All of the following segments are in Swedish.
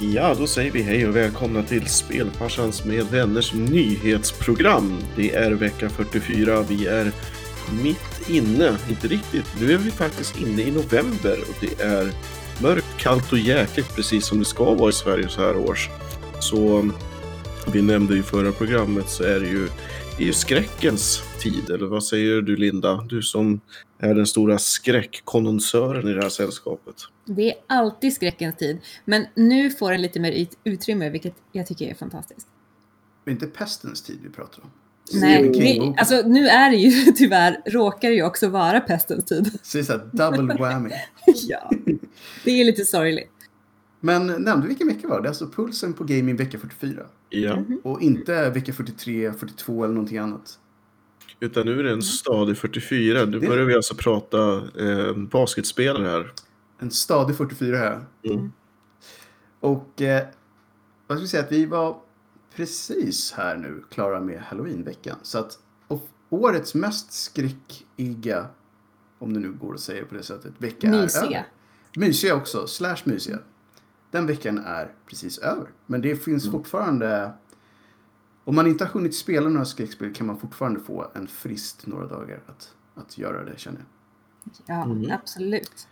Ja, då säger vi hej och välkomna till Spelfarsans med vänners nyhetsprogram. Det är vecka 44. Vi är mitt inne, inte riktigt, nu är vi faktiskt inne i november och det är mörkt, kallt och jäkligt precis som det ska vara i Sverige så här års. Så vi nämnde i förra programmet så är det ju, det är ju skräckens tid, eller vad säger du Linda? Du som är den stora skräckkonnonsören i det här sällskapet. Det är alltid skräckens tid, men nu får den lite mer ut- utrymme, vilket jag tycker är fantastiskt. Det är inte pestens tid vi pratar om. Nej, King-boken. alltså nu är det ju tyvärr, råkar det ju också vara pestens tid. Så det är så här double whammy. ja, det är lite sorgligt. Men nämnde vilken vecka var det? Alltså pulsen på gaming vecka 44. Ja, Mhm. Och inte vecka 43, 42 eller någonting annat. Utan nu är det en stadig 44. Nu Det- börjar vi alltså prata eh, basketspelare här. En stadig 44 här. Mm. Och eh, vad ska vi säga att vi var precis här nu klara med halloweenveckan. Så att och årets mest skräckiga, om det nu går att säga på det sättet, vecka är Mysiga. över. Mysiga också, slash mysiga. Den veckan är precis över. Men det finns fortfarande... Om man inte har hunnit spela några skräckspel kan man fortfarande få en frist några dagar att, att göra det känner jag. Ja, Mm. absolut.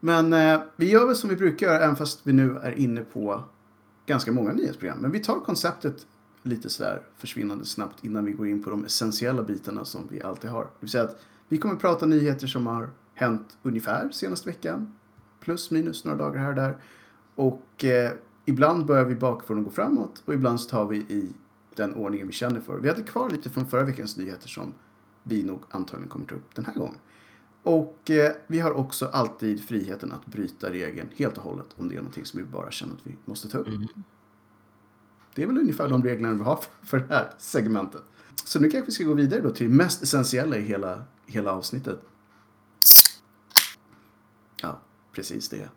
Men eh, vi gör väl som vi brukar göra även fast vi nu är inne på ganska många nyhetsprogram. Men vi tar konceptet lite sådär försvinnande snabbt innan vi går in på de essentiella bitarna som vi alltid har. Det vill säga att vi kommer prata nyheter som har hänt ungefär senaste veckan. Plus minus några dagar här och där. Och eh, ibland börjar vi bakifrån och går framåt och ibland så tar vi i den ordningen vi känner för. Vi hade kvar lite från förra veckans nyheter som vi nog antagligen kommer ta upp den här gången. Och eh, vi har också alltid friheten att bryta regeln helt och hållet om det är någonting som vi bara känner att vi måste ta upp. Det är väl ungefär de reglerna vi har för- för det här segmentet. Så nu kanske vi ska gå vidare då till det mest essentiella i hela, hela avsnittet. Ja, precis det.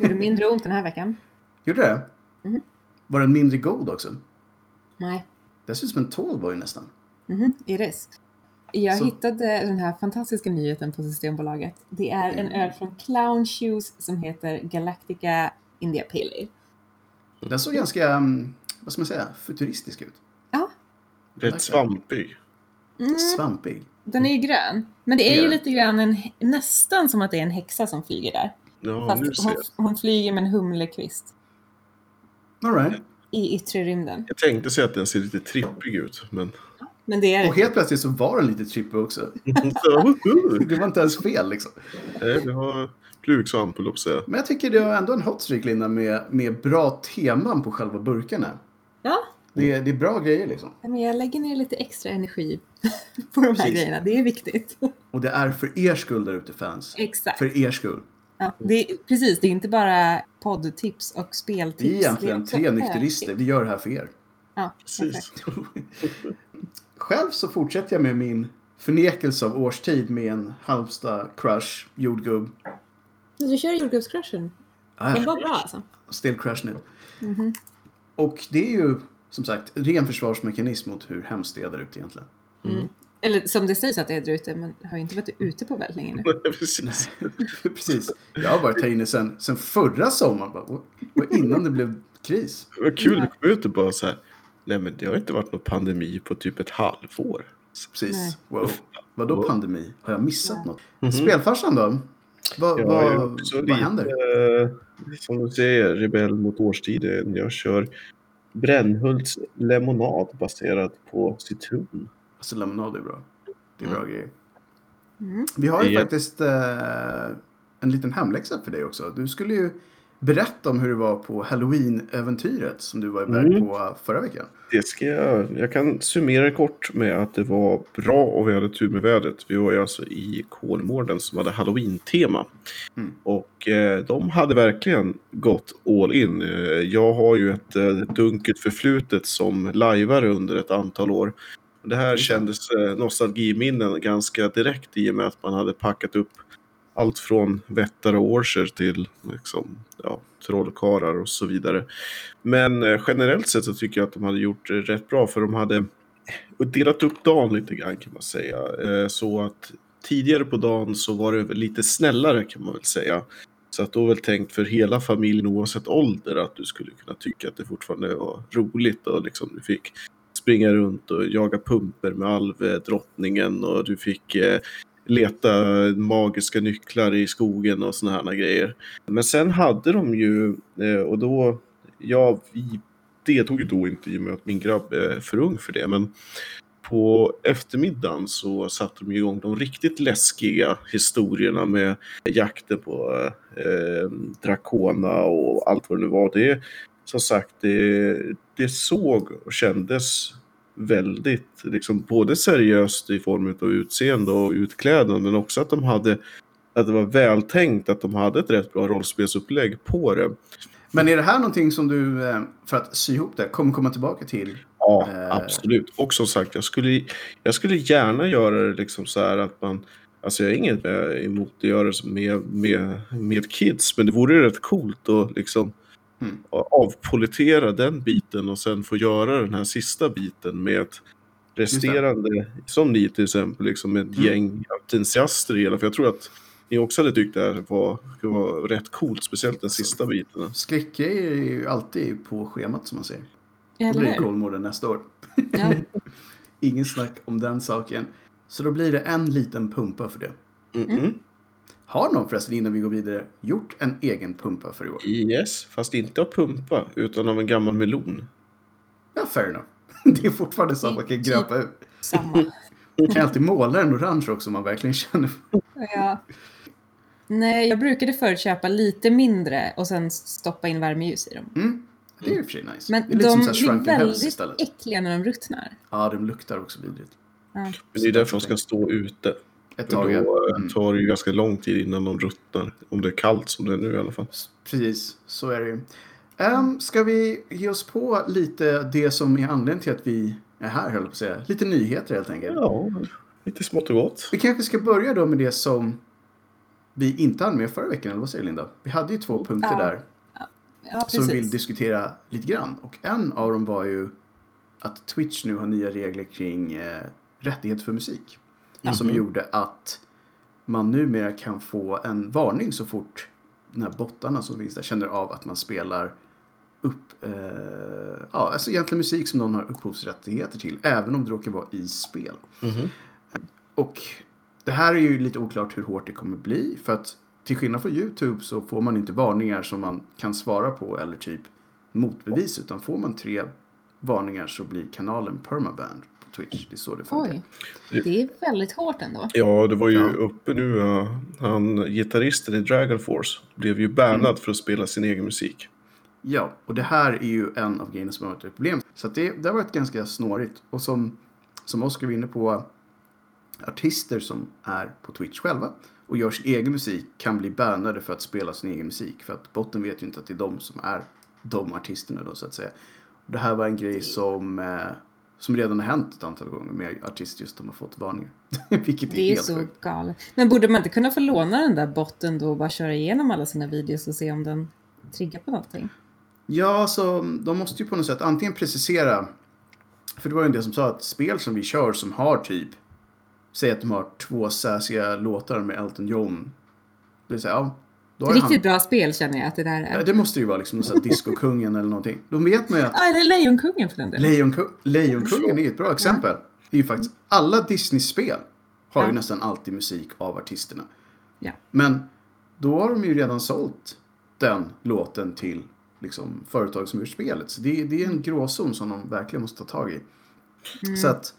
Gjorde det mindre ont den här veckan? Gjorde det? Mhm. Var den mindre god också? Nej. Det ser ut som en tallboy nästan. Mhm, Iris. Jag Så- hittade den här fantastiska nyheten på Systembolaget. Det är en öl från Clown Shoes som heter Galactica India Pale Ale. Den såg ganska, mm, vad ska man säga, futuristisk ut. Ja, Rätt svampig. mm, Svampig. den är ju grön. Men det är ju lite grann en, nästan som att det är en häxa som flyger där. Ja, nu Fast ser hon, jag. hon flyger med en humlekvist All right. I yttre rymden. Jag tänkte säga att den ser lite trippig ut, men... Men det är Och helt plötsligt så var den lite trippig också. Det var inte ens fel liksom. Nej, det har flugsvamp, höll jag på att säga. Men jag tycker det är ändå en hot streak Linda med, med bra teman på själva burkarna. Ja, Det är, det är bra grejer liksom. men jag lägger ner lite extra energi på de här Precis. grejerna. Det är viktigt. Och det är för er skull där ute fans. Exakt. För er skull. Ja, det är, precis, det är inte bara poddtips och Det speltips. är egentligen tre nykterister. Vi gör det här för er. Ja, Precis. Själv så fortsätter jag med min förnekelse av årstid med en Halmstad-crush, jordgubb. Du kör jordgubbscrushen. Ah, Den var bra alltså. Still crush nu. Mhm. Och det är ju som sagt ren försvarsmekanism mot hur hemskt det är där ute egentligen. Mm. Eller som det sägs att det är där ute, men har ju inte varit ute på väldigt länge nu. Precis. Precis. Jag har varit här inne sen, sen förra sommaren. Bara, och- och innan det blev kris. Var kul, vi kom ut och bara så här. Nej, men det har inte varit någon pandemi på typ ett halvår. Precis. Nej. Wow. Vadå Wow. pandemi? Har jag missat Ja. något? Mhm. Spelfarsan då? Vad, Ja, vad, också vad lite, händer? eh, som du säger, rebell mot årstiden. Jag kör Brännhults lemonad baserad på citron. Alltså lemonad är bra. Det är bra grejer. Mm. Vi har ju är- faktiskt eh, en liten hemläxa för dig också. Du skulle ju berätta om hur det var på Halloween-äventyret som du var iväg Mm. på förra veckan. Det ska jag, jag kan summera kort med att det var bra och vi hade tur med vädret. Vi var ju alltså i Kolmården som hade halloween-tema. Mm. Och eh, de hade verkligen gått all in. Eh, jag har ju ett eh, dunkelt förflutet som lajvare under ett antal år. Det här kändes eh, nostalgiminnen ganska direkt i och med att man hade packat upp allt från vättar och orcher till liksom, ja, trollkarlar och så vidare. Men eh, generellt sett så tycker jag att de hade gjort det rätt bra för de hade delat upp dagen lite grann kan man säga. Eh, så att tidigare på dagen så var det lite snällare kan man väl säga. Så att då väl tänkt för hela familjen oavsett ålder att du skulle kunna tycka att det fortfarande var roligt och liksom du fick springa runt och jaga pumper med alvedrottningen och du fick eh, leta magiska nycklar i skogen och såna här grejer. Men sen hade de ju, eh, och då, ja, vi deltog ju då inte i och med att min grabb är för ung för det, men på eftermiddagen så satte de igång de riktigt läskiga historierna med jakten på eh, Dracona och allt vad det nu var. Det, som sagt, det, det såg och kändes väldigt, liksom både seriöst i form av utseende och utklädnad, men också att de hade, att det var vältänkt, att de hade ett rätt bra rollspelsupplägg på det. Men är det här någonting som du, eh, för att sy ihop det, kommer komma tillbaka till? Ja, Eh. absolut. Och som sagt, jag skulle, jag skulle gärna göra det liksom så här att man Alltså jag är inget eh, emot att göra det med, med, med kids, men det vore rätt coolt att liksom Mm. avpolitera den biten och sen få göra den här sista biten med resterande, som ni till exempel, liksom med ett Mm. gäng entusiaster i hela. För jag tror att ni också hade tyckt det här var, var rätt coolt, speciellt den sista biten. Skräckgrejer är ju alltid på schemat som man säger. Då Eller blir det hur? Kolmården nästa år. Ja. Ingen snack om den saken. Så då blir det en liten pumpa för det. Mm-mm. Har någon förresten innan vi går vidare gjort en egen pumpa för i år? Yes, fast inte av pumpa, utan av en gammal melon. Ja, fair enough. Det är fortfarande så att man kan gröpa ut. Samma. Man kan alltid måla den orange också om man verkligen känner för Ja. Nej, jag brukade förut köpa lite mindre och sen stoppa in värmeljus i dem. mm. Det är i och för sig nice. Men det är de blir väldigt äckliga när de ruttnar. Ja, de luktar också vidrigt. Ja. Men det är därför de ska stå ute. Ett tag, Mm. tar det ju ganska lång tid innan de ruttnar. Om det är kallt som det är nu i alla fall. Precis, så är det ju. Um, ska vi ge oss på lite det som är anledningen till att vi är här, höll jag på att säga. Lite nyheter helt enkelt. Ja, lite smått och gott. Vi kanske ska börja då med det som vi inte hann med förra veckan, eller vad säger Linda? Vi hade ju två punkter Ja, där Ja, som vi vill diskutera lite grann. Och en av dem var ju att Twitch nu har nya regler kring eh, rättighet för musik. Som Mhm. gjorde att man numera kan få en varning så fort de här bottarna som finns där känner av att man spelar upp, eh, ja, alltså egentligen musik som någon har upphovsrättigheter till, även om det råkar vara i spel. Mhm. Och det här är ju lite oklart hur hårt det kommer bli, för att till skillnad från YouTube så får man inte varningar som man kan svara på eller typ motbevis, utan får man tre varningar så blir kanalen permabanned på Twitch. Det är så det funkar. Oj, det är väldigt hårt ändå. Ja, det var ju Ja. uppe nu. Han, gitarristen i Dragon Force blev ju bannad Mm. för att spela sin egen musik. Ja, och det här är ju en av grejerna som har varit ett problem. Så att det, det har varit ganska snårigt. Och som, som Oskar var inne på, artister som är på Twitch själva och gör sin egen musik kan bli bannade för att spela sin egen musik. För att botten vet ju inte att det är de som är de artisterna då så att säga. Det här var en grej som, eh, som redan har hänt ett antal gånger med artister just de har fått varningar. Vilket är, Det är helt så sjukt. galet. Men borde man inte kunna få låna den där botten då och bara köra igenom alla sina videos och se om den triggar på någonting? Ja, så de måste ju på något sätt antingen precisera. För det var ju en del som sa att spel som vi kör som har typ. Säg att de har två säsiga låtar med Elton John. Det vill säga, ja. Ju Riktigt bra spel känner jag att det där Ja, är. det måste ju vara liksom någon discokungen eller någonting. Då vet man ju att Ja, eller Lejonkungen för den delen. Lejonkung, Lejonkungen är ju ett bra exempel. Det är ju faktiskt, alla Disney-spel har ju Ja. nästan alltid musik av artisterna. Ja. Men då har de ju redan sålt den låten till liksom, företag som gör spelet. Så det, det är en gråzon som de verkligen måste ta tag i. Mm. Så att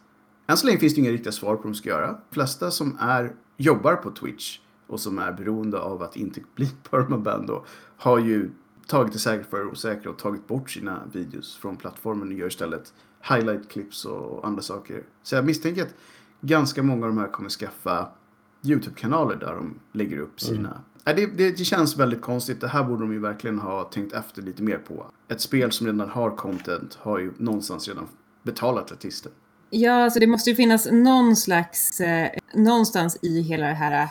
än så länge finns det inga riktiga svar på vad de ska göra. De flesta som är, jobbar på Twitch och som är beroende av att inte bli permaband då, har ju tagit det säkert för det osäkra och tagit bort sina videos från plattformen och gör istället highlight clips och andra saker. Så jag misstänker att ganska många av de här kommer skaffa YouTube-kanaler där de lägger upp sina... Nej, det, det, det känns väldigt konstigt. Det här borde de ju verkligen ha tänkt efter lite mer på. Ett spel som redan har content har ju någonstans redan betalat artisten. Ja, alltså det måste ju finnas någon slags, eh, någonstans i hela det här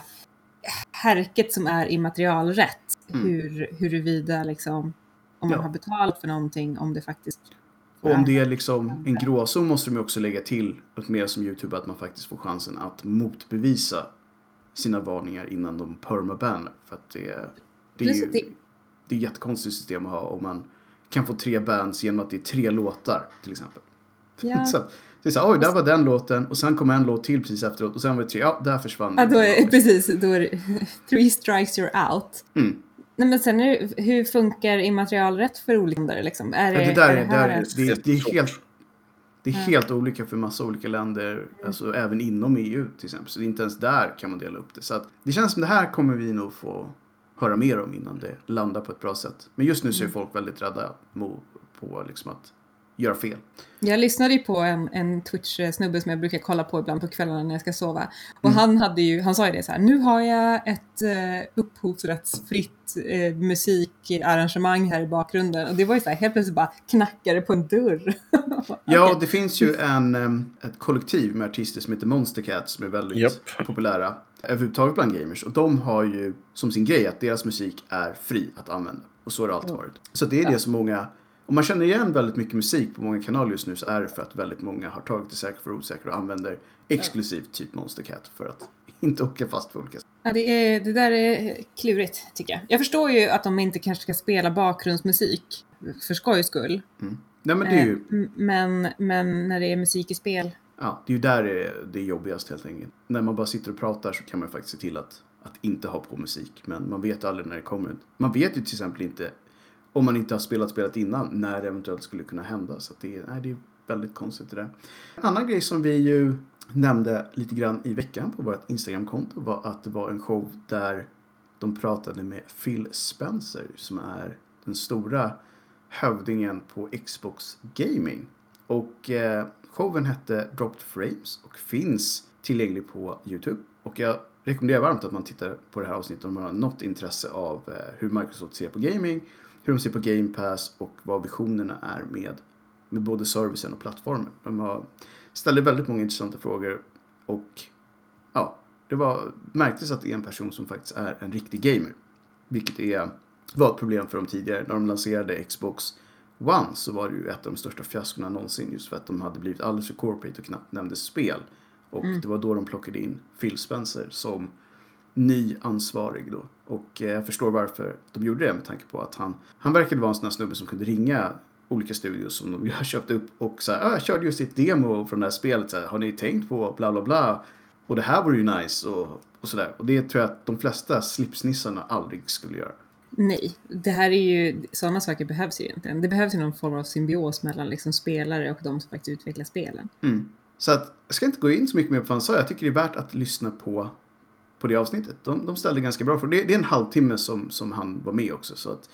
härket som är immaterialrätt. Mm. Hur, huruvida liksom, om man Ja. har betalat för någonting, om det faktiskt... Och om det är liksom en gråzon måste de också lägga till, mer som YouTube, att man faktiskt får chansen att motbevisa sina varningar innan de permabannar. För att det, Det är ju det- är ett jättekonstigt system att ha om man kan få tre bands genom att det är tre låtar till exempel. Ja. Så, det är så här, oj, där var den låten och sen kom en låt till precis efteråt och sen var det tre, ja, där försvann Ja, den. då är, precis, då är det three strikes you're out. Mm. Nej, men sen är det, hur funkar immaterialrätt för olika länder? Liksom? Är Ja, det, det där är är, det där, en- det, är- det är helt det är Ja. helt olika för massa olika länder, alltså även inom EU till exempel. Så det är inte ens där kan man dela upp det. Så att det känns som det här kommer vi nog få höra mer om innan det landar på ett bra sätt. Men just nu så är folk väldigt rädda på liksom att göra fel. Jag lyssnade ju på en, en Twitch-snubbe som jag brukar kolla på ibland på kvällarna när jag ska sova. Och Mm. han, hade ju, han sa ju det så här, nu har jag ett eh, upphovsrättsfritt eh, musikarrangemang här i bakgrunden. Och det var ju så här, helt plötsligt bara knackade på en dörr. Ja, Okej. det finns ju en, em, ett kollektiv med artister som heter Monster Cats som är väldigt Japp. populära överhuvudtaget bland gamers. Och de har ju som sin grej att deras musik är fri att använda. Och så har det alltid varit. Så det är det som många, om man känner igen väldigt mycket musik på många kanaler just nu så är det för att väldigt många har tagit det säkert för osäkert och använder exklusivt typ Monster Cat för att inte åka fast på olika sätt. Ja, det, är, det där är klurigt tycker jag. Jag förstår ju att de inte kanske ska spela bakgrundsmusik för skojs skull. Nej men det är ju, Eh, m- men, men när det är musik i spel. ja, det är ju där det är, det är jobbigast helt enkelt. När man bara sitter och pratar så kan man ju faktiskt se till att, att inte ha på musik. Men man vet aldrig när det kommer. Man vet ju till exempel inte om man inte har spelat spelet innan när det eventuellt skulle kunna hända. Så att det, är, nej, det är väldigt konstigt det där. En annan grej som vi ju nämnde lite grann i veckan på vårt Instagramkonto var att det var en show där de pratade med Phil Spencer som är den stora hövdingen på Xbox Gaming. Och eh, showen hette Dropped Frames och finns tillgänglig på Youtube. Och jag rekommenderar varmt att man tittar på det här avsnittet om man har något intresse av eh, hur Microsoft ser på gaming, hur de ser på Game Pass och vad visionerna är med, med både servicen och plattformen. De har, ställde väldigt många intressanta frågor och ja, det var märktes att det är en person som faktiskt är en riktig gamer. Vilket är, var ett problem för dem tidigare. När de lanserade Xbox One så var det ju ett av de största fiaskorna någonsin just för att de hade blivit alldeles för corporate och knappt nämnde spel. Och det var då de plockade in Phil Spencer som ny ansvarig då. Och eh, jag förstår varför de gjorde det med tanke på att han, han verkade vara en sån här snubbe som kunde ringa olika studios som de har köpt upp och så här, "Ah, jag körde just ett demo från det här spelet, så här, har ni tänkt på bla bla bla och det här vore ju nice och, och sådär. Och det tror jag att de flesta slipsnissarna aldrig skulle göra. Nej, det här är ju, sådana saker behövs ju egentligen. Det behövs ju någon form av symbios mellan liksom spelare och de som faktiskt utvecklar spelen. Mm. Så att, jag ska inte gå in så mycket mer på vad han sa. Jag tycker det är värt att lyssna på, på det avsnittet. De, de ställde ganska bra för det, det är en halvtimme som, som han var med också. Så att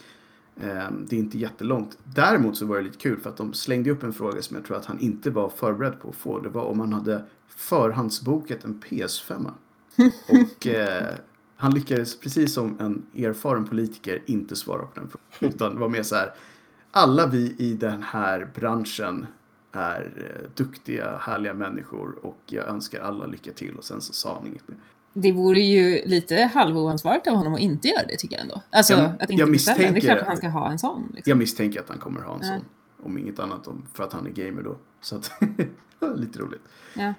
eh, det är inte jättelångt. Däremot så var det lite kul för att de slängde upp en fråga som jag tror att han inte var förberedd på att få. Det var om han hade förhandsbokat en PS5. Och eh, han lyckades, precis som en erfaren politiker, inte svara på den frågan. Utan var mer så här. Alla vi i den här branschen är eh, duktiga, härliga människor och jag önskar alla lycka till. Och sen så sa han inget mer. Det vore ju lite halvoansvarigt av honom att inte göra det tycker jag ändå. Alltså Ja, att inte jag beställa. Det är misstänker- klart att han ska ha en sån. Liksom. Jag misstänker att han kommer ha en Ja. sån. Om inget annat, om, för att han är gamer då. Så att, lite roligt. Ja.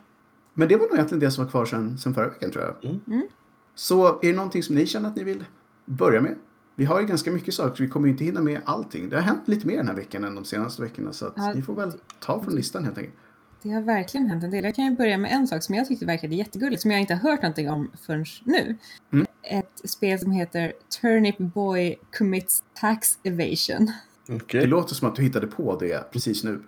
Men det var nog egentligen det som var kvar sen, sen förra veckan tror jag. Mm. Så är det någonting som ni känner att ni vill börja med? Vi har ju ganska mycket saker, så vi kommer ju inte hinna med allting. Det har hänt lite mer den här veckan än de senaste veckorna. Så att Ja. ni får väl ta från listan helt enkelt. Det har verkligen hänt en del. Jag kan ju börja med en sak som jag tyckte verkade jättegulligt, som jag inte har hört någonting om förrän nu. Mm. Ett spel som heter Turnip Boy Commits Tax Evasion. Okej. Det låter som att du hittade på det precis nu.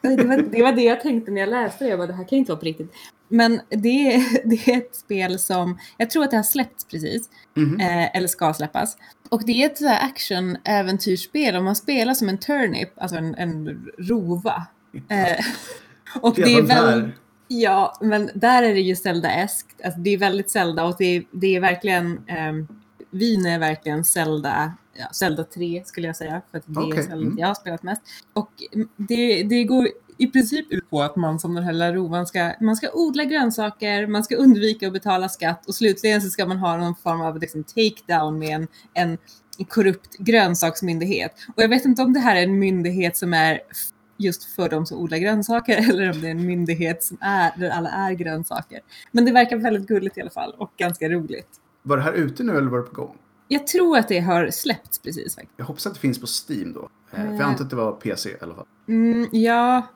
Det var, det var det jag tänkte när jag läste det. Jag bara, det här kan inte vara på riktigt. Men det är, det är ett spel som, jag tror att det har släppts precis. Mhm. Eh, eller ska släppas. Och det är ett action-äventyrsspel. Om man spelar som en turnip, alltså en, en rova. Eh, och det är väl... Ja, men där är det ju Zelda-eskt. Alltså det är väldigt Zelda och det är, det är verkligen... Um, Wien är verkligen Zelda, ja, Zelda 3 skulle jag säga. För att det Okej, är Zelda mm. jag har spelat mest. Och det, det går i princip ut på att man som den här lilla rovan ska, man ska odla grönsaker, man ska undvika att betala skatt och slutligen så ska man ha någon form av liksom, takedown med en, en korrupt grönsaksmyndighet. Och jag vet inte om det här är en myndighet som är just för de som odlar grönsaker eller om det är en myndighet som är, där alla är grönsaker. Men det verkar väldigt gulligt i alla fall och ganska roligt. Var det här ute nu eller var det på gång? Jag tror att det har släppts precis faktiskt. Jag hoppas att det finns på Steam då. Eh, För jag Eh. antar att det var PC i alla fall. Mm, ja.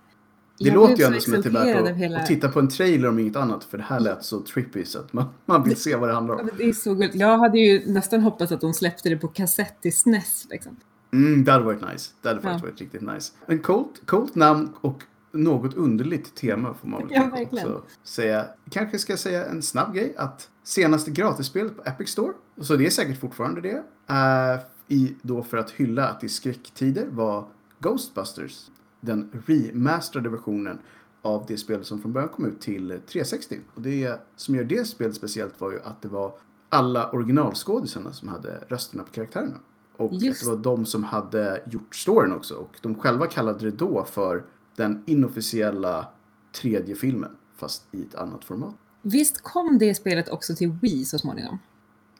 Det jag låter ju ändå som att det är värt att, hela- att titta på en trailer om inget annat. För det här lät så trippy så att man, man vill se vad det handlar Ja, om. men Det är så gulligt. Jag hade ju nästan hoppats att de släppte det på kassett i SNES. Liksom. Mm, det hade varit nice. Det hade faktiskt Ja. varit riktigt nice. En coolt, coolt namn och något underligt tema får man väl Ja, verkligen. också säga. Kanske ska jag säga en snabb grej att senaste gratisspelet på Epic Store, så det är säkert fortfarande det, uh, i, då för att hylla att i skräcktider var Ghostbusters, den remasterade versionen av det spel som från början kom ut till 360. Och det som gör det spelet speciellt var ju att det var alla originalskådisarna som hade rösterna på karaktärerna. Och Just. det var de som hade gjort storyn också. Och de själva kallade det då för den inofficiella tredje filmen. Fast i ett annat format. Visst kom det spelet också till Wii så småningom?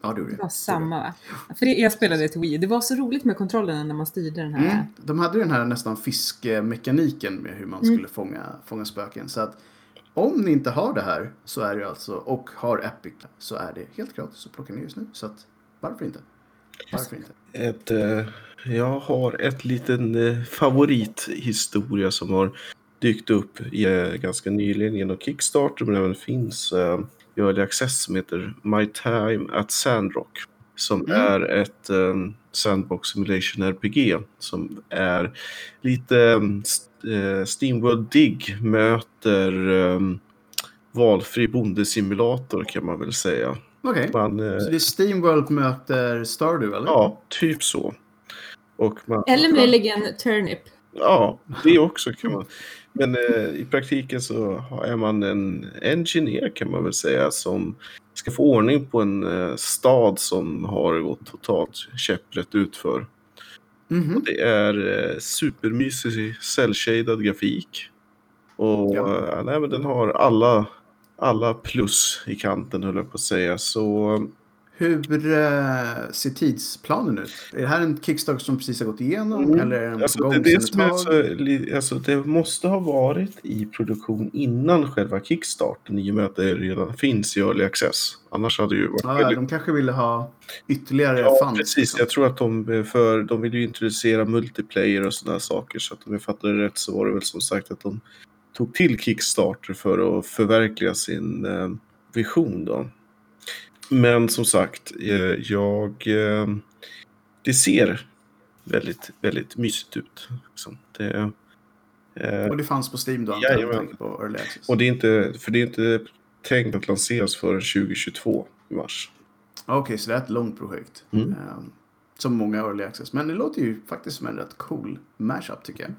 Ja, det gjorde Det det. var samma va? För det, jag spelade det till Wii. Det var så roligt med kontrollen när man styrde den här. Mm. De hade den här nästan fiskemekaniken med hur man Mm. skulle fånga, fånga spöken. Så att om ni inte har det här så är det alltså, och har Epic så är det helt gratis att plocka ner just nu. Så att varför inte? Varför inte? Ett, eh, jag har ett liten eh, favorithistoria som har dykt upp i, eh, ganska nyligen genom Kickstarter men även finns eh, i Early Access som heter My Time at Sandrock. Som Mm. är ett eh, Sandbox Simulation RPG som är lite eh, Steamworld Dig möter eh, valfri bondesimulator kan man väl säga. Okej. Man, eh, Så det är Steamworld möter Stardew eller? ja, typ så. Och man, Eller möjligen Turnip. Ja, det också kan man. Men eh, i praktiken så har- är man en engineer kan man väl säga som ska få ordning på en eh, stad som har gått totalt käpprätt utför. Mhm. Det är eh, supermysig cell-shaded grafik. Och Ja. eh, nej, men den har alla, alla plus i kanten höll jag på att säga. Så Hur eh, ser tidsplanen ut? Är det här en Kickstarter som precis har gått igenom? Mm. Eller är den Alltså, det, det, som är så, alltså, det måste ha varit i produktion innan själva kickstarten i och med att det redan finns i early access. Annars hade ju varit Ja, väldigt... de kanske ville ha ytterligare Ja, fans. precis. liksom. Jag tror att de, för, de vill ju introducera multiplayer och sådana saker. Så att om jag fattade det rätt så var det väl som sagt att de tog till Kickstarter för att förverkliga sin eh, vision då. Men som sagt, eh, jag... Eh, det ser väldigt, väldigt mysigt ut. Liksom. Det, Och det fanns på Steam då, Jajamän. på Early Access. och det är inte, för det är inte tänkt att lanseras förrän 2022 i mars. Okej, så det är ett långt projekt. Mm. Som många Early Access. Men det låter ju faktiskt som en rätt cool mashup tycker jag.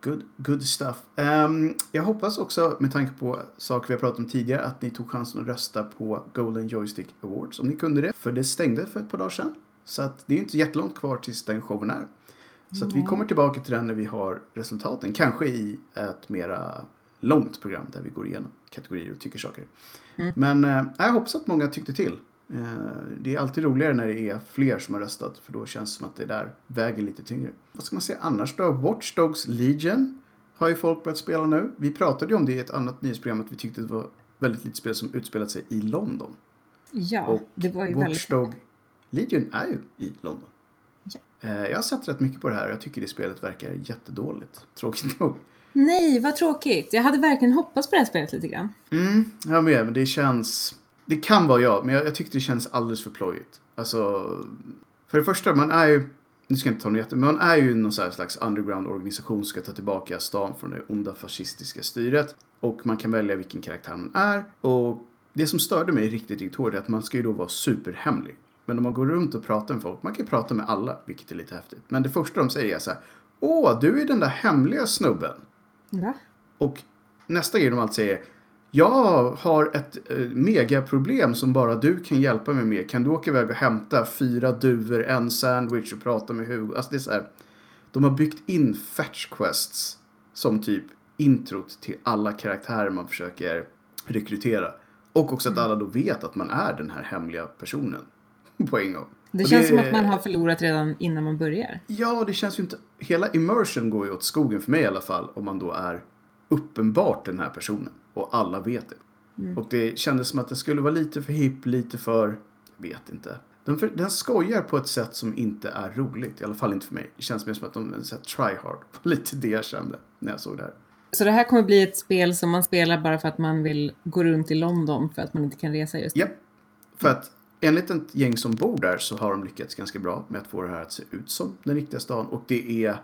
Good, good stuff. Ehm, jag hoppas också, med tanke på saker vi har pratat om tidigare, att ni tog chansen att rösta på Golden Joystick Awards. Om ni kunde det. För det stängde för ett par dagar sedan. Så att det är inte jättelångt kvar tills den showen är. Så att vi kommer tillbaka till den när vi har resultaten. Kanske i ett mera långt program där vi går igenom kategorier och tycker saker. Men eh, jag hoppas att många tyckte till. Eh, det är alltid roligare när det är fler som har röstat. För då känns det som att det där väger lite tyngre. Vad ska man säga annars då? Watch Dogs Legion har ju folk börjat spela nu. Vi pratade ju om det i ett annat nyhetsprogram. Att vi tyckte det var väldigt lite spel som utspelat sig i London. Ja, Och det var ju Watch väldigt... Dog Legion är ju i London. Ja. Eh, Jag har sett rätt mycket på det här och jag tycker det spelet verkar jättedåligt. Tråkigt nog. Nej, vad tråkigt. Jag hade verkligen hoppats på det här spelet lite grann. Mm, jag med, men det känns... Det kan vara jag, men jag, jag tyckte det känns alldeles för plojigt. Alltså, för det första, man är ju... Nu ska jag inte ta något jätte, men man är ju någon slags underground-organisation som ska ta tillbaka stan från det onda fascistiska styret. Och man kan välja vilken karaktär man är. Och det som störde mig riktigt, riktigt hårt är att man ska ju då vara superhemlig. Men om man går runt och pratar med folk, man kan ju prata med alla, vilket är lite häftigt. Men det första de säger är så här, Åh, du är den där hemliga snubben. Va? Och nästa grej de alltid säger Jag har ett eh, megaproblem som bara du kan hjälpa mig med. Kan du åka iväg och hämta fyra duvor, en sandwich och prata med Hugo? Alltså det är så här, de har byggt in fetch quests som typ introt till alla karaktärer man försöker rekrytera. Och också att alla då vet att man är den här hemliga personen på en gång. Det Och känns som att man har förlorat redan innan man börjar. Ja, det känns ju inte... Hela immersion går ju åt skogen för mig i alla fall. Om man då är uppenbart den här personen. Och alla vet det. Och det kändes som att det skulle vara lite för hipp, lite för... Jag vet inte. Den, för, den skojar på ett sätt som inte är roligt. I alla fall inte för mig. Det känns mer som att de är try hard. Lite det jag kände när jag såg det här. Så det här kommer bli ett spel som man spelar bara för att man vill gå runt i London för att man inte kan resa just nu. Japp. För att enligt ett gäng som bor där så har de lyckats ganska bra med att få det här att se ut som den riktiga stan. Och det är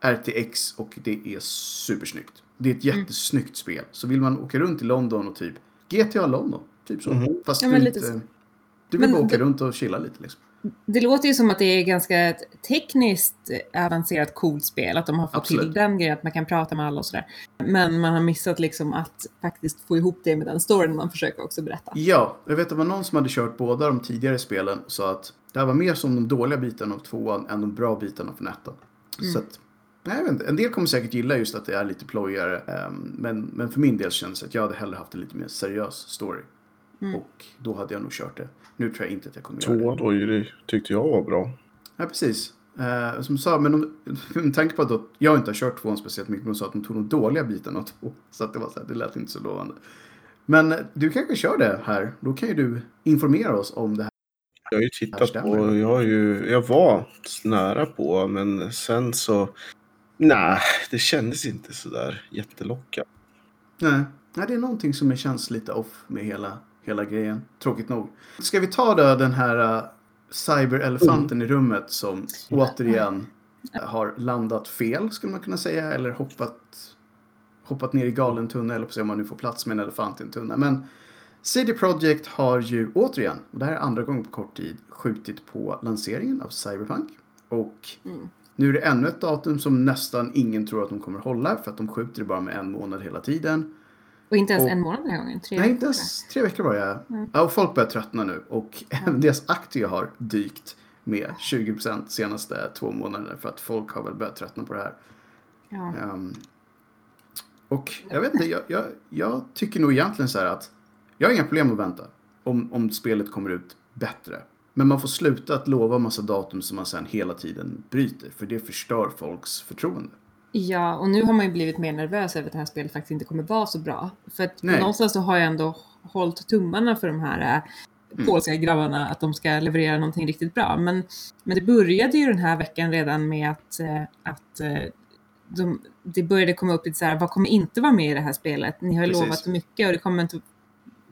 RTX och det är supersnyggt. Det är ett Mm. jättesnyggt spel. Så vill man åka runt i London och typ GTA London. Typ så. Mhm. Fast Ja, du inte... så. Du vill Men bara åka det- runt och chilla lite liksom. Det låter ju som att det är ganska ett tekniskt avancerat coolt spel. Att de har fått Absolut. till den grejen att man kan prata med alla och sådär. Men man har missat liksom att faktiskt få ihop det med den storyn man försöker också berätta. Ja, jag vet att det var någon som hade kört båda de tidigare spelen och sa att det här var mer som de dåliga bitarna av tvåan än de bra bitarna från ettan. Mm. Så att, nej, jag vet inte. En del kommer säkert gilla just att det är lite plojigare. ehm, men, men för min del kändes det att jag hade hellre haft en lite mer seriös story. Mm. Och då hade jag nog kört det. Nu tror jag inte att jag kommer göra det. Tvåan då, det tyckte jag var bra. Ja, precis. Eh, som du sa, men om, med tanke på att då, jag inte har kört tvåan speciellt mycket, men de sa att de tog de dåliga bitarna av två. Så att det var så här, det lät inte så lovande. Men du kanske kör det här. Då kan ju du informera oss om det här. Jag har ju tittat på, jag, har ju, jag var nära på, men sen så... Nej, det kändes inte sådär jättelockande. Nej. Nej, det är någonting som känns lite off med hela, hela grejen. Tråkigt nog. Ska vi ta då den här uh, cyberelefanten i rummet som återigen eh, har landat fel, skulle man kunna säga. Eller hoppat, hoppat ner i galen tunna, eller på om man nu får plats med en elefant i en tunna. Men CD Projekt har ju återigen, och det här är andra gången på kort tid, skjutit på lanseringen av Cyberpunk. Och Mm. Nu är det ännu ett datum som nästan ingen tror att de kommer hålla, för att de skjuter det bara med en månad hela tiden. Och inte ens Och- en månad den här gången. Tre Nej, veckor inte ens tre veckor var jag. Mm. Ja, och folk börjar tröttna nu. Och även deras aktier har dykt med 20% senaste två månaderna. För att folk har väl börjat tröttna på det här. Ja. Ehm, och jag vet inte, jag, jag, jag tycker nog egentligen så här att jag har inga problem att vänta. Om, om spelet kommer ut bättre. Men man får sluta att lova massa datum som man sen hela tiden bryter. För det förstör folks förtroende. Ja, och nu har man ju blivit mer nervös över att det här spelet faktiskt inte kommer vara så bra. För att Nej. någonstans så har jag ändå hållit tummarna för de här äh, Mm. polska grabbarna att de ska leverera någonting riktigt bra. Men, men det började ju den här veckan redan med att, eh, att eh, de, det började komma upp lite så här, vad kommer inte vara med i det här spelet? Ni har ju Precis. lovat mycket och det kommer inte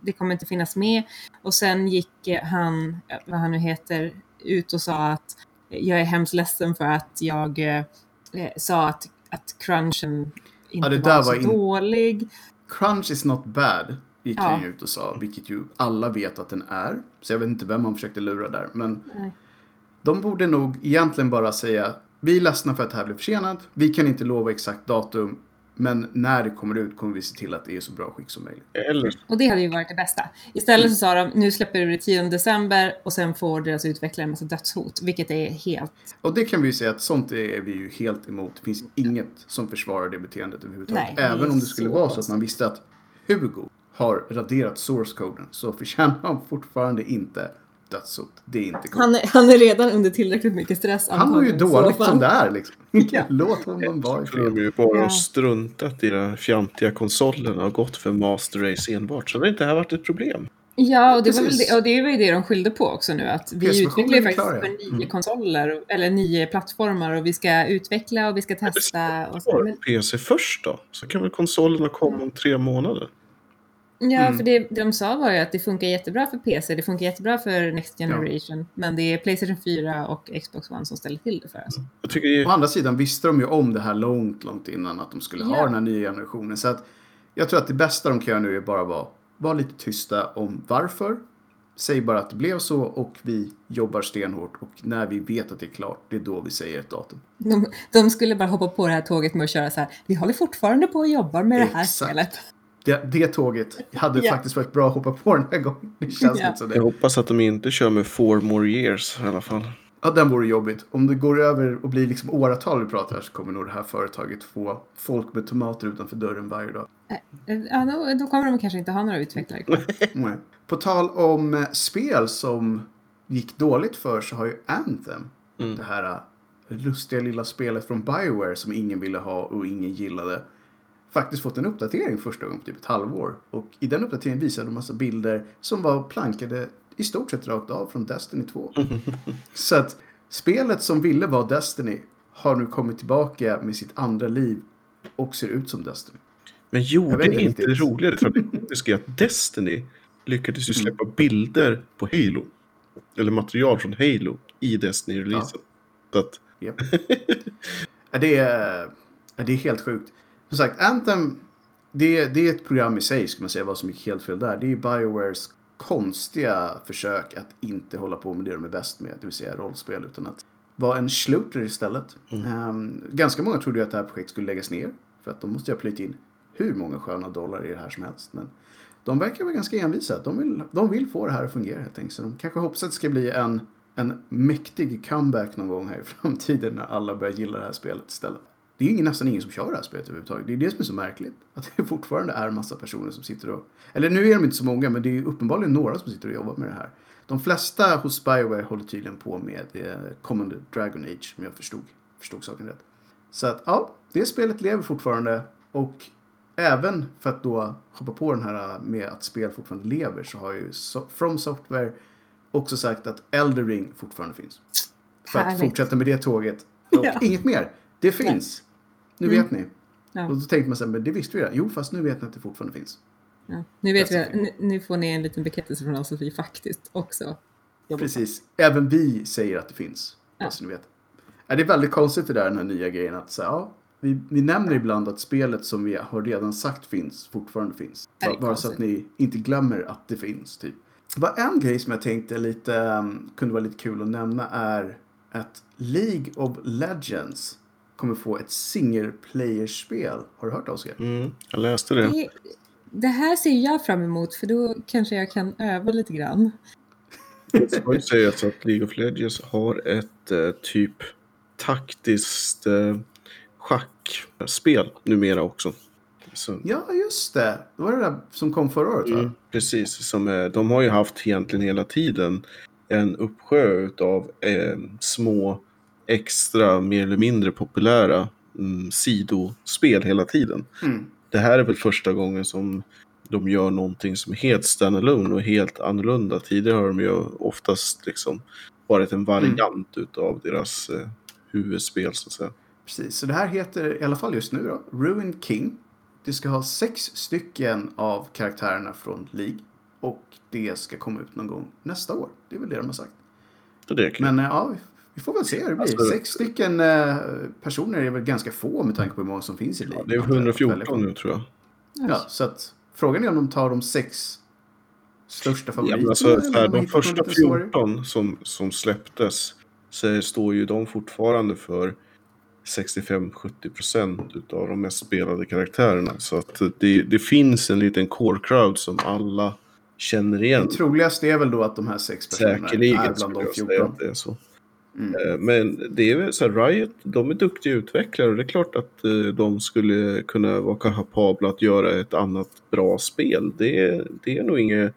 det kommer inte finnas med. Och sen gick eh, han, eh, vad han nu heter, ut och sa att jag är hemskt ledsen för att jag eh, eh, sa att, att crunchen inte det var, där så var in- dålig. Crunch is not bad, gick Ja. han ut och sa. Vilket ju alla vet att den är. Så jag vet inte vem han försökte lura där. Men Nej. de borde nog egentligen bara säga vi är ledsna för att det här blev försenat. Vi kan inte lova exakt datum. Men när det kommer ut kommer vi se till att det är så bra skick som möjligt. Eller Och det hade ju varit det bästa. Istället så sa de, nu släpper vi det 10 december och sen får deras utvecklare en massa dödshot, vilket är helt... Och det kan vi ju säga att sånt är vi ju helt emot. Det finns inget som försvarar det beteendet överhuvudtaget. Nej, Även om det skulle vara så att man visste att Hugo har raderat source-koden så förtjänar han fortfarande inte dödshot. Det är inte coolt. Han är, han är redan under tillräckligt mycket stress Han var ju dåligt som det är liksom. Ja. Låt honom vara i för de fred. är ju bara Ja. struntat i de fjantiga konsolerna och gått för Master Race enbart. Så det har inte här varit ett problem. Ja, och det, var väl Precis. det, och det var ju det de skyllde på också nu. Att vi utvecklar faktiskt klar, ja. för nio Mm. konsoler, eller nio plattformar och vi ska utveckla och vi ska testa. Och så. Men, PC först då? Så kan väl konsolerna komma om tre månader? Ja, Mm. för det, det de sa var ju att det funkar jättebra för PC, det funkar jättebra för Next Generation, men det är Playstation 4 och Xbox One som ställer till det för oss. Jag tycker det Å andra sidan visste de ju om det här långt, långt innan att de skulle ha Ja. den här nya generationen. Så att jag tror att det bästa de kan göra nu är bara vara, vara lite tysta om varför. Säg bara att det blev så och vi jobbar stenhårt och när vi vet att det är klart, det är då vi säger ett datum. De, de skulle bara hoppa på det här tåget med att köra så här, vi håller fortfarande på och jobbar med det här Exakt. spelet. Det, det tåget hade Ja. faktiskt varit bra att hoppa på den här gången. Det känns lite som Jag det. hoppas att de inte kör med four more years i alla fall. Ja, den vore jobbigt. Om det går över och blir liksom åratal vi pratar så kommer nog det här företaget få folk med tomater utanför dörren varje dag. Ja, då, då kommer de kanske inte ha några utvecklare. Nej. På tal om eh, spel som gick dåligt för så har ju Anthem, Mm. det här eh, lustiga lilla spelet från Bioware som ingen ville ha och ingen gillade, faktiskt fått en uppdatering första gången på typ ett halvår. Och i den uppdateringen visade de massa bilder som var plankade i stort sett rakt av från Destiny 2. Så att spelet som ville vara Destiny har nu kommit tillbaka med sitt andra liv och ser ut som Destiny. Men gjorde vet inte det roligare för det ska att Destiny lyckades ju Mm. släppa bilder på Halo. Eller material från Halo i Destiny-releasen. Så att. Ja, det, är, ja, det är helt sjukt. Som sagt, Anthem, det, det är ett program i sig, ska man säga, vad som gick helt fel där. Det är Biowares konstiga försök att inte hålla på med det de är bäst med, det vill säga rollspel, utan att vara en sluter istället. Ehm, ganska många trodde ju att det här projektet skulle läggas ner, för att de måste ju ha plöjt in hur många sköna dollar i det här som helst. Men de verkar vara ganska envisa. De vill, de vill få det här att fungera helt enkelt. Så de kanske hoppas att det ska bli en, en mäktig comeback någon gång här i framtiden när alla börjar gilla det här spelet istället. Det är ju ingen, nästan ingen som kör det här spelet överhuvudtaget. Det är det som är så märkligt. Att det fortfarande är massa personer som sitter och... Eller nu är de inte så många, men det är ju uppenbarligen några som sitter och jobbar med det här. De flesta hos Bioware håller tydligen på med eh, Dragon Age, om jag förstod, förstod saken rätt. Så att ja, det spelet lever fortfarande och även för att då hoppa på den här med att spel fortfarande lever så har ju From Software också sagt att Elder Ring fortfarande finns. För att Härligt. fortsätta med det tåget. Och Ja. inget mer. Det finns. Nu Mm. vet ni. Ja. Och då tänkte man så här, men det visste vi redan. Jo, fast nu vet ni att det fortfarande finns. Ja. Nu, vet vi, nu, nu får ni en liten bekräftelse från oss att vi faktiskt också jobbar. Precis. Även vi säger att det finns. Ja. Ja. Så ni vet. Det är väldigt konstigt det där, den här nya grejen. Att så, här, ja, vi, vi nämner ibland att spelet som vi har redan sagt finns, fortfarande finns. Bara, så att ni inte glömmer att det finns. Typ. Bara en grej som jag tänkte lite, um, kunde vara lite kul att nämna är att League of Legends kommer få ett single player-spel. Har du hört det, Oskar? mm, jag läste det. Det, det här ser jag fram emot för då kanske jag kan öva lite grann. Det ska ju sägas att League of Legends har ett eh, typ taktiskt eh, schackspel numera också. Så, Ja, just det. Det var det där som kom förra året, va? mm, precis, som, eh, de har ju haft egentligen hela tiden en uppsjö av eh, små extra, mer eller mindre populära mm, sidospel hela tiden. Mm. det här är väl första gången som de gör någonting som är helt standalone och helt annorlunda. Tidigare har de ju oftast liksom varit en variant utav deras eh, huvudspel så att säga. Precis, så det här heter i alla fall just nu då, Ruin King. Det ska ha sex stycken av karaktärerna från League. Och det ska komma ut någon gång nästa år. Det är väl det de har sagt. Men eh, ja, vi- får väl se hur det blir. Alltså- sex stycken eh, personer är väl ganska få med tanke på hur många som finns i League. ja, det är antar jag, att välja 114 på. nu tror jag. Ja, så att frågan är om de tar de sex största Ja, favoriterna. men alltså, de första liten story. 14 som, som släpptes så står ju de fortfarande för 65-70% utav de mest spelade karaktärerna. Så att det, det finns en liten core crowd som alla känner igen. Det troligaste är väl då att de här sex personerna Säkerligen är bland skulle de jag säga 14. att det är så. Mm. Eh, Men det är så här, Riot, de är duktiga utvecklare och det är klart att eh, de skulle kunna vara kapabla att göra ett annat bra spel. Det, är- det är nog inget,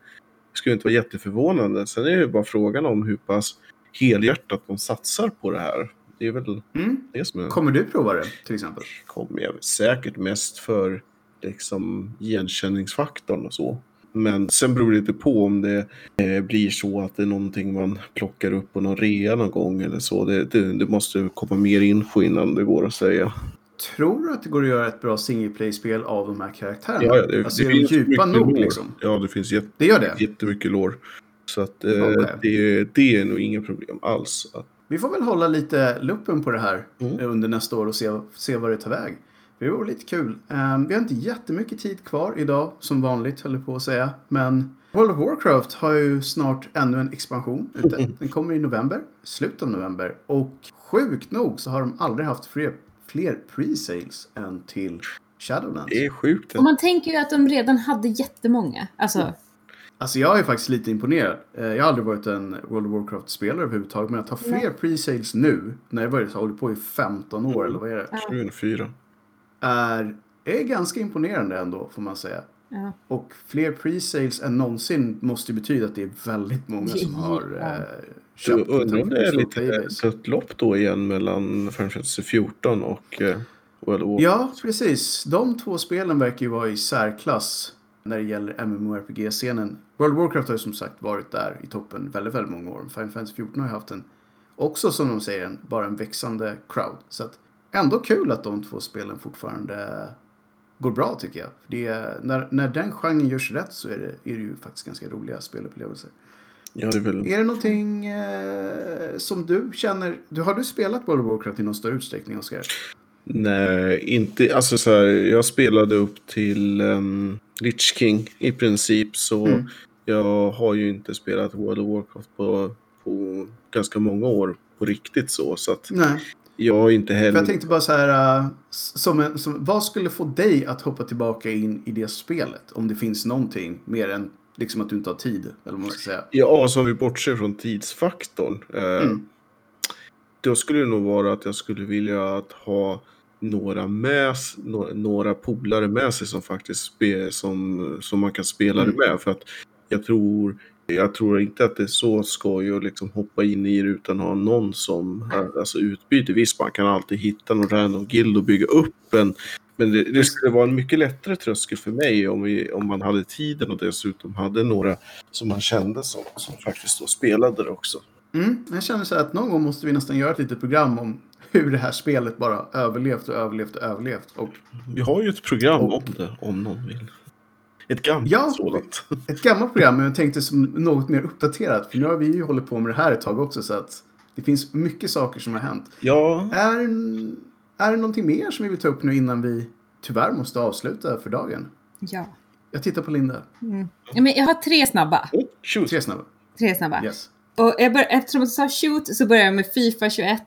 skulle inte vara jätteförvånande. Sen är det ju bara frågan om hur pass helhjärtat de satsar på det här. Det är väl Mm. det som är, Kommer du prova det till exempel? kommer jag säkert mest för liksom igenkänningsfaktorn och så. Men sen beror det lite på om det eh, blir så att det är någonting man plockar upp på någon rea någon gång eller så. Det, det, det måste komma mer info innan det går att säga. Tror du att det går att göra ett bra single play-spel av de här karaktärerna? Ja, det, alltså, det är de finns djupa mycket nog lore. liksom? Ja, det finns jätte, Det gör det? jättemycket lore. Så att eh, Okej. det, det är nog inga problem alls. Att, Vi får väl hålla lite luppen på det här Mm. under nästa år och se, se vad det tar väg. Det vore lite kul. Ehm, vi har inte jättemycket tid kvar idag, som vanligt höll jag på att säga. Men World of Warcraft har ju snart ännu en expansion ute. Den kommer i november, slutet av november. Och sjukt nog så har de aldrig haft fler, fler pre-sales än till Shadowlands. det är sjukt. Och man tänker ju att de redan hade jättemånga. Alltså, Alltså jag är faktiskt lite imponerad. Eh, Jag har aldrig varit en World of Warcraft-spelare överhuvudtaget. Men att ha fler pre-sales nu, när jag började håller på i 15 år eller vad är det? Ja. 2004. Är, är ganska imponerande ändå får man säga. ja. Och fler pre-sales än någonsin måste ju betyda att det är väldigt många som har eh, Så köpt undrar om det är lite dött lopp då igen mellan Final Fantasy 14 och eh, World of Warcraft. Ja, precis. De två spelen verkar ju vara i särklass när det gäller MMORPG-scenen. World of Warcraft har ju som sagt varit där i toppen väldigt, väldigt många år. Final Fantasy 14 har ju haft en, också som de säger, en, bara en växande crowd. Så att ändå kul att de två spelen fortfarande går bra tycker jag. Det är, när, när den genren görs rätt så är det, är det ju faktiskt ganska roliga spelupplevelser. Ja, det är väl... Är det någonting eh, som du känner, du, har du spelat World of Warcraft i någon större utsträckning Oskar? Nej, inte, alltså så här, jag spelade upp till um, Lich King i princip så Mm. jag har ju inte spelat World of Warcraft på, på ganska många år på riktigt så. Så att Nej. Jag inte För heller... jag tänkte bara så här, uh, som en, som, vad skulle få dig att hoppa tillbaka in i det spelet? Om det finns någonting mer än liksom att du inte har tid, eller vad man ska säga. Ja, alltså om vi bortser från tidsfaktorn. Eh, Mm. Då skulle det nog vara att jag skulle vilja att ha några, med, några polare med sig som faktiskt spe, som, som man kan spela Mm. det med. För att jag tror, jag tror inte att det är så skoj att liksom hoppa in i det utan att ha någon som alltså utbyte. Visst, man kan alltid hitta någon random guild och bygga upp en. Men det, det skulle vara en mycket lättare tröskel för mig om, vi, om man hade tiden och dessutom hade några som man kände som, som faktiskt då spelade det också. Mm, jag känner så att någon gång måste vi nästan göra ett litet program om hur det här spelet bara överlevt och överlevt och överlevt. Och Vi har ju ett program Och- om det, om någon vill. Ett gammalt Ja. sådant. ett gammalt program, men jag tänkte som något mer uppdaterat. För nu har vi ju hållit på med det här ett tag också, så att det finns mycket saker som har hänt. Ja, Är, är det någonting mer som vi vill ta upp nu innan vi tyvärr måste avsluta för dagen? Ja. Jag tittar på Linda. Ja, Men jag har tre snabba. oh, shoot. Tre snabba. Tre snabba. Yes. Och jag bör, eftersom du sa shoot så börjar jag med Fifa 21.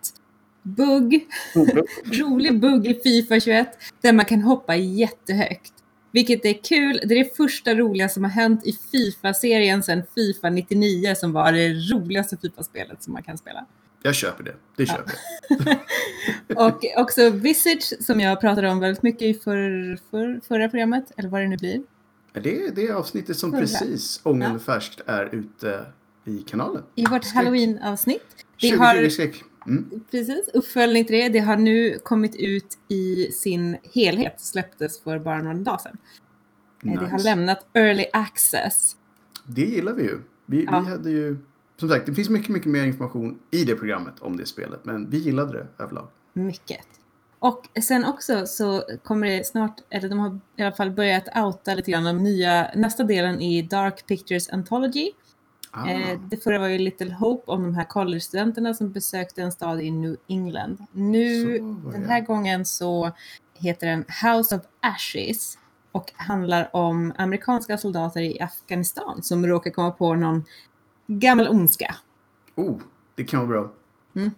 Bugg. Rolig bugg i Fifa 21. Där man kan hoppa jättehögt. Vilket är kul. Det är det första roliga som har hänt i Fifa-serien sedan Fifa 99 som var det roligaste Fifa-spelet som man kan spela. Jag köper det. Det köper jag. Och också Visage som jag pratade om väldigt mycket i för, för, förra programmet. Eller vad det nu blir. Det är det avsnittet som Förra. precis ångande färskt är ute i kanalen. I vårt. Halloween-avsnitt. Vi 2020 har skräck. Mm. Precis, uppföljning till det. Det har nu kommit ut i sin helhet. Släpptes för bara några dagar sedan. Eh, Det har Nice. lämnat early access. Det gillar vi ju. Vi, Ja. vi hade ju... Som sagt, det finns mycket, mycket mer information i det programmet om det spelet. Men vi gillade det överlag. Mycket. Och sen också så kommer det snart, eller de har i alla fall börjat outa lite grann om nya, nästa delen i Dark Pictures Anthology. Ah, Eh, det förra var ju Little Hope om de här college-studenterna som besökte en stad i New England. Nu, den här gången så heter den House of Ashes och handlar om amerikanska soldater i Afghanistan som råkar komma på någon gammal ondska. Oh, det kan vara bra. Väldigt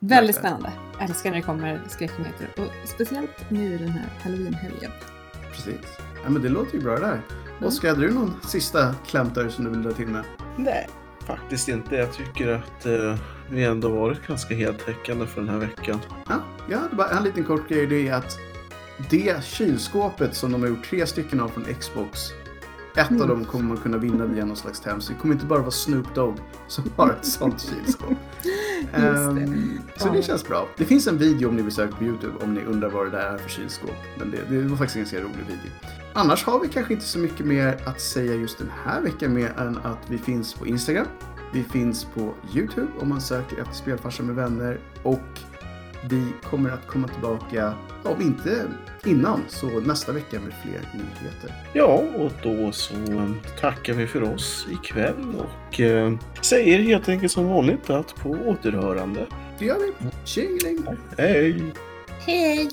Verkligen. spännande. Jag älskar när det kommer skräcknyheter och speciellt nu den här halloween-helgen. Precis. Ja, men det låter ju bra det där. Oskar, hade du någon sista klämtare som du vill dra till med? Nej, faktiskt inte. Jag tycker att eh, vi ändå varit ganska heltäckande för den här veckan. Ja, jag hade bara en liten kort grej. Det är att det kylskåpet som de har gjort tre stycken av från Xbox. Ett Mm. av dem kommer man kunna vinna via någon slags tävling. Så det kommer inte bara vara Snoop Dogg som har ett sånt kylskåp. det. Ehm, så det Ja. känns bra. Det finns en video om ni vill söka på Youtube om ni undrar vad det där är för kylskåp. Men det, det var faktiskt en ganska rolig video. Annars har vi kanske inte så mycket mer att säga just den här veckan mer än att vi finns på Instagram. Vi finns på Youtube om man söker efter Spelfarsan med vänner. Och vi kommer att komma tillbaka, om inte innan, så nästa vecka med fler nyheter. Ja, och då så tackar vi för oss ikväll och eh, säger helt enkelt som vanligt att på återhörande. Det gör vi. Tjingeling! Hej! Hej!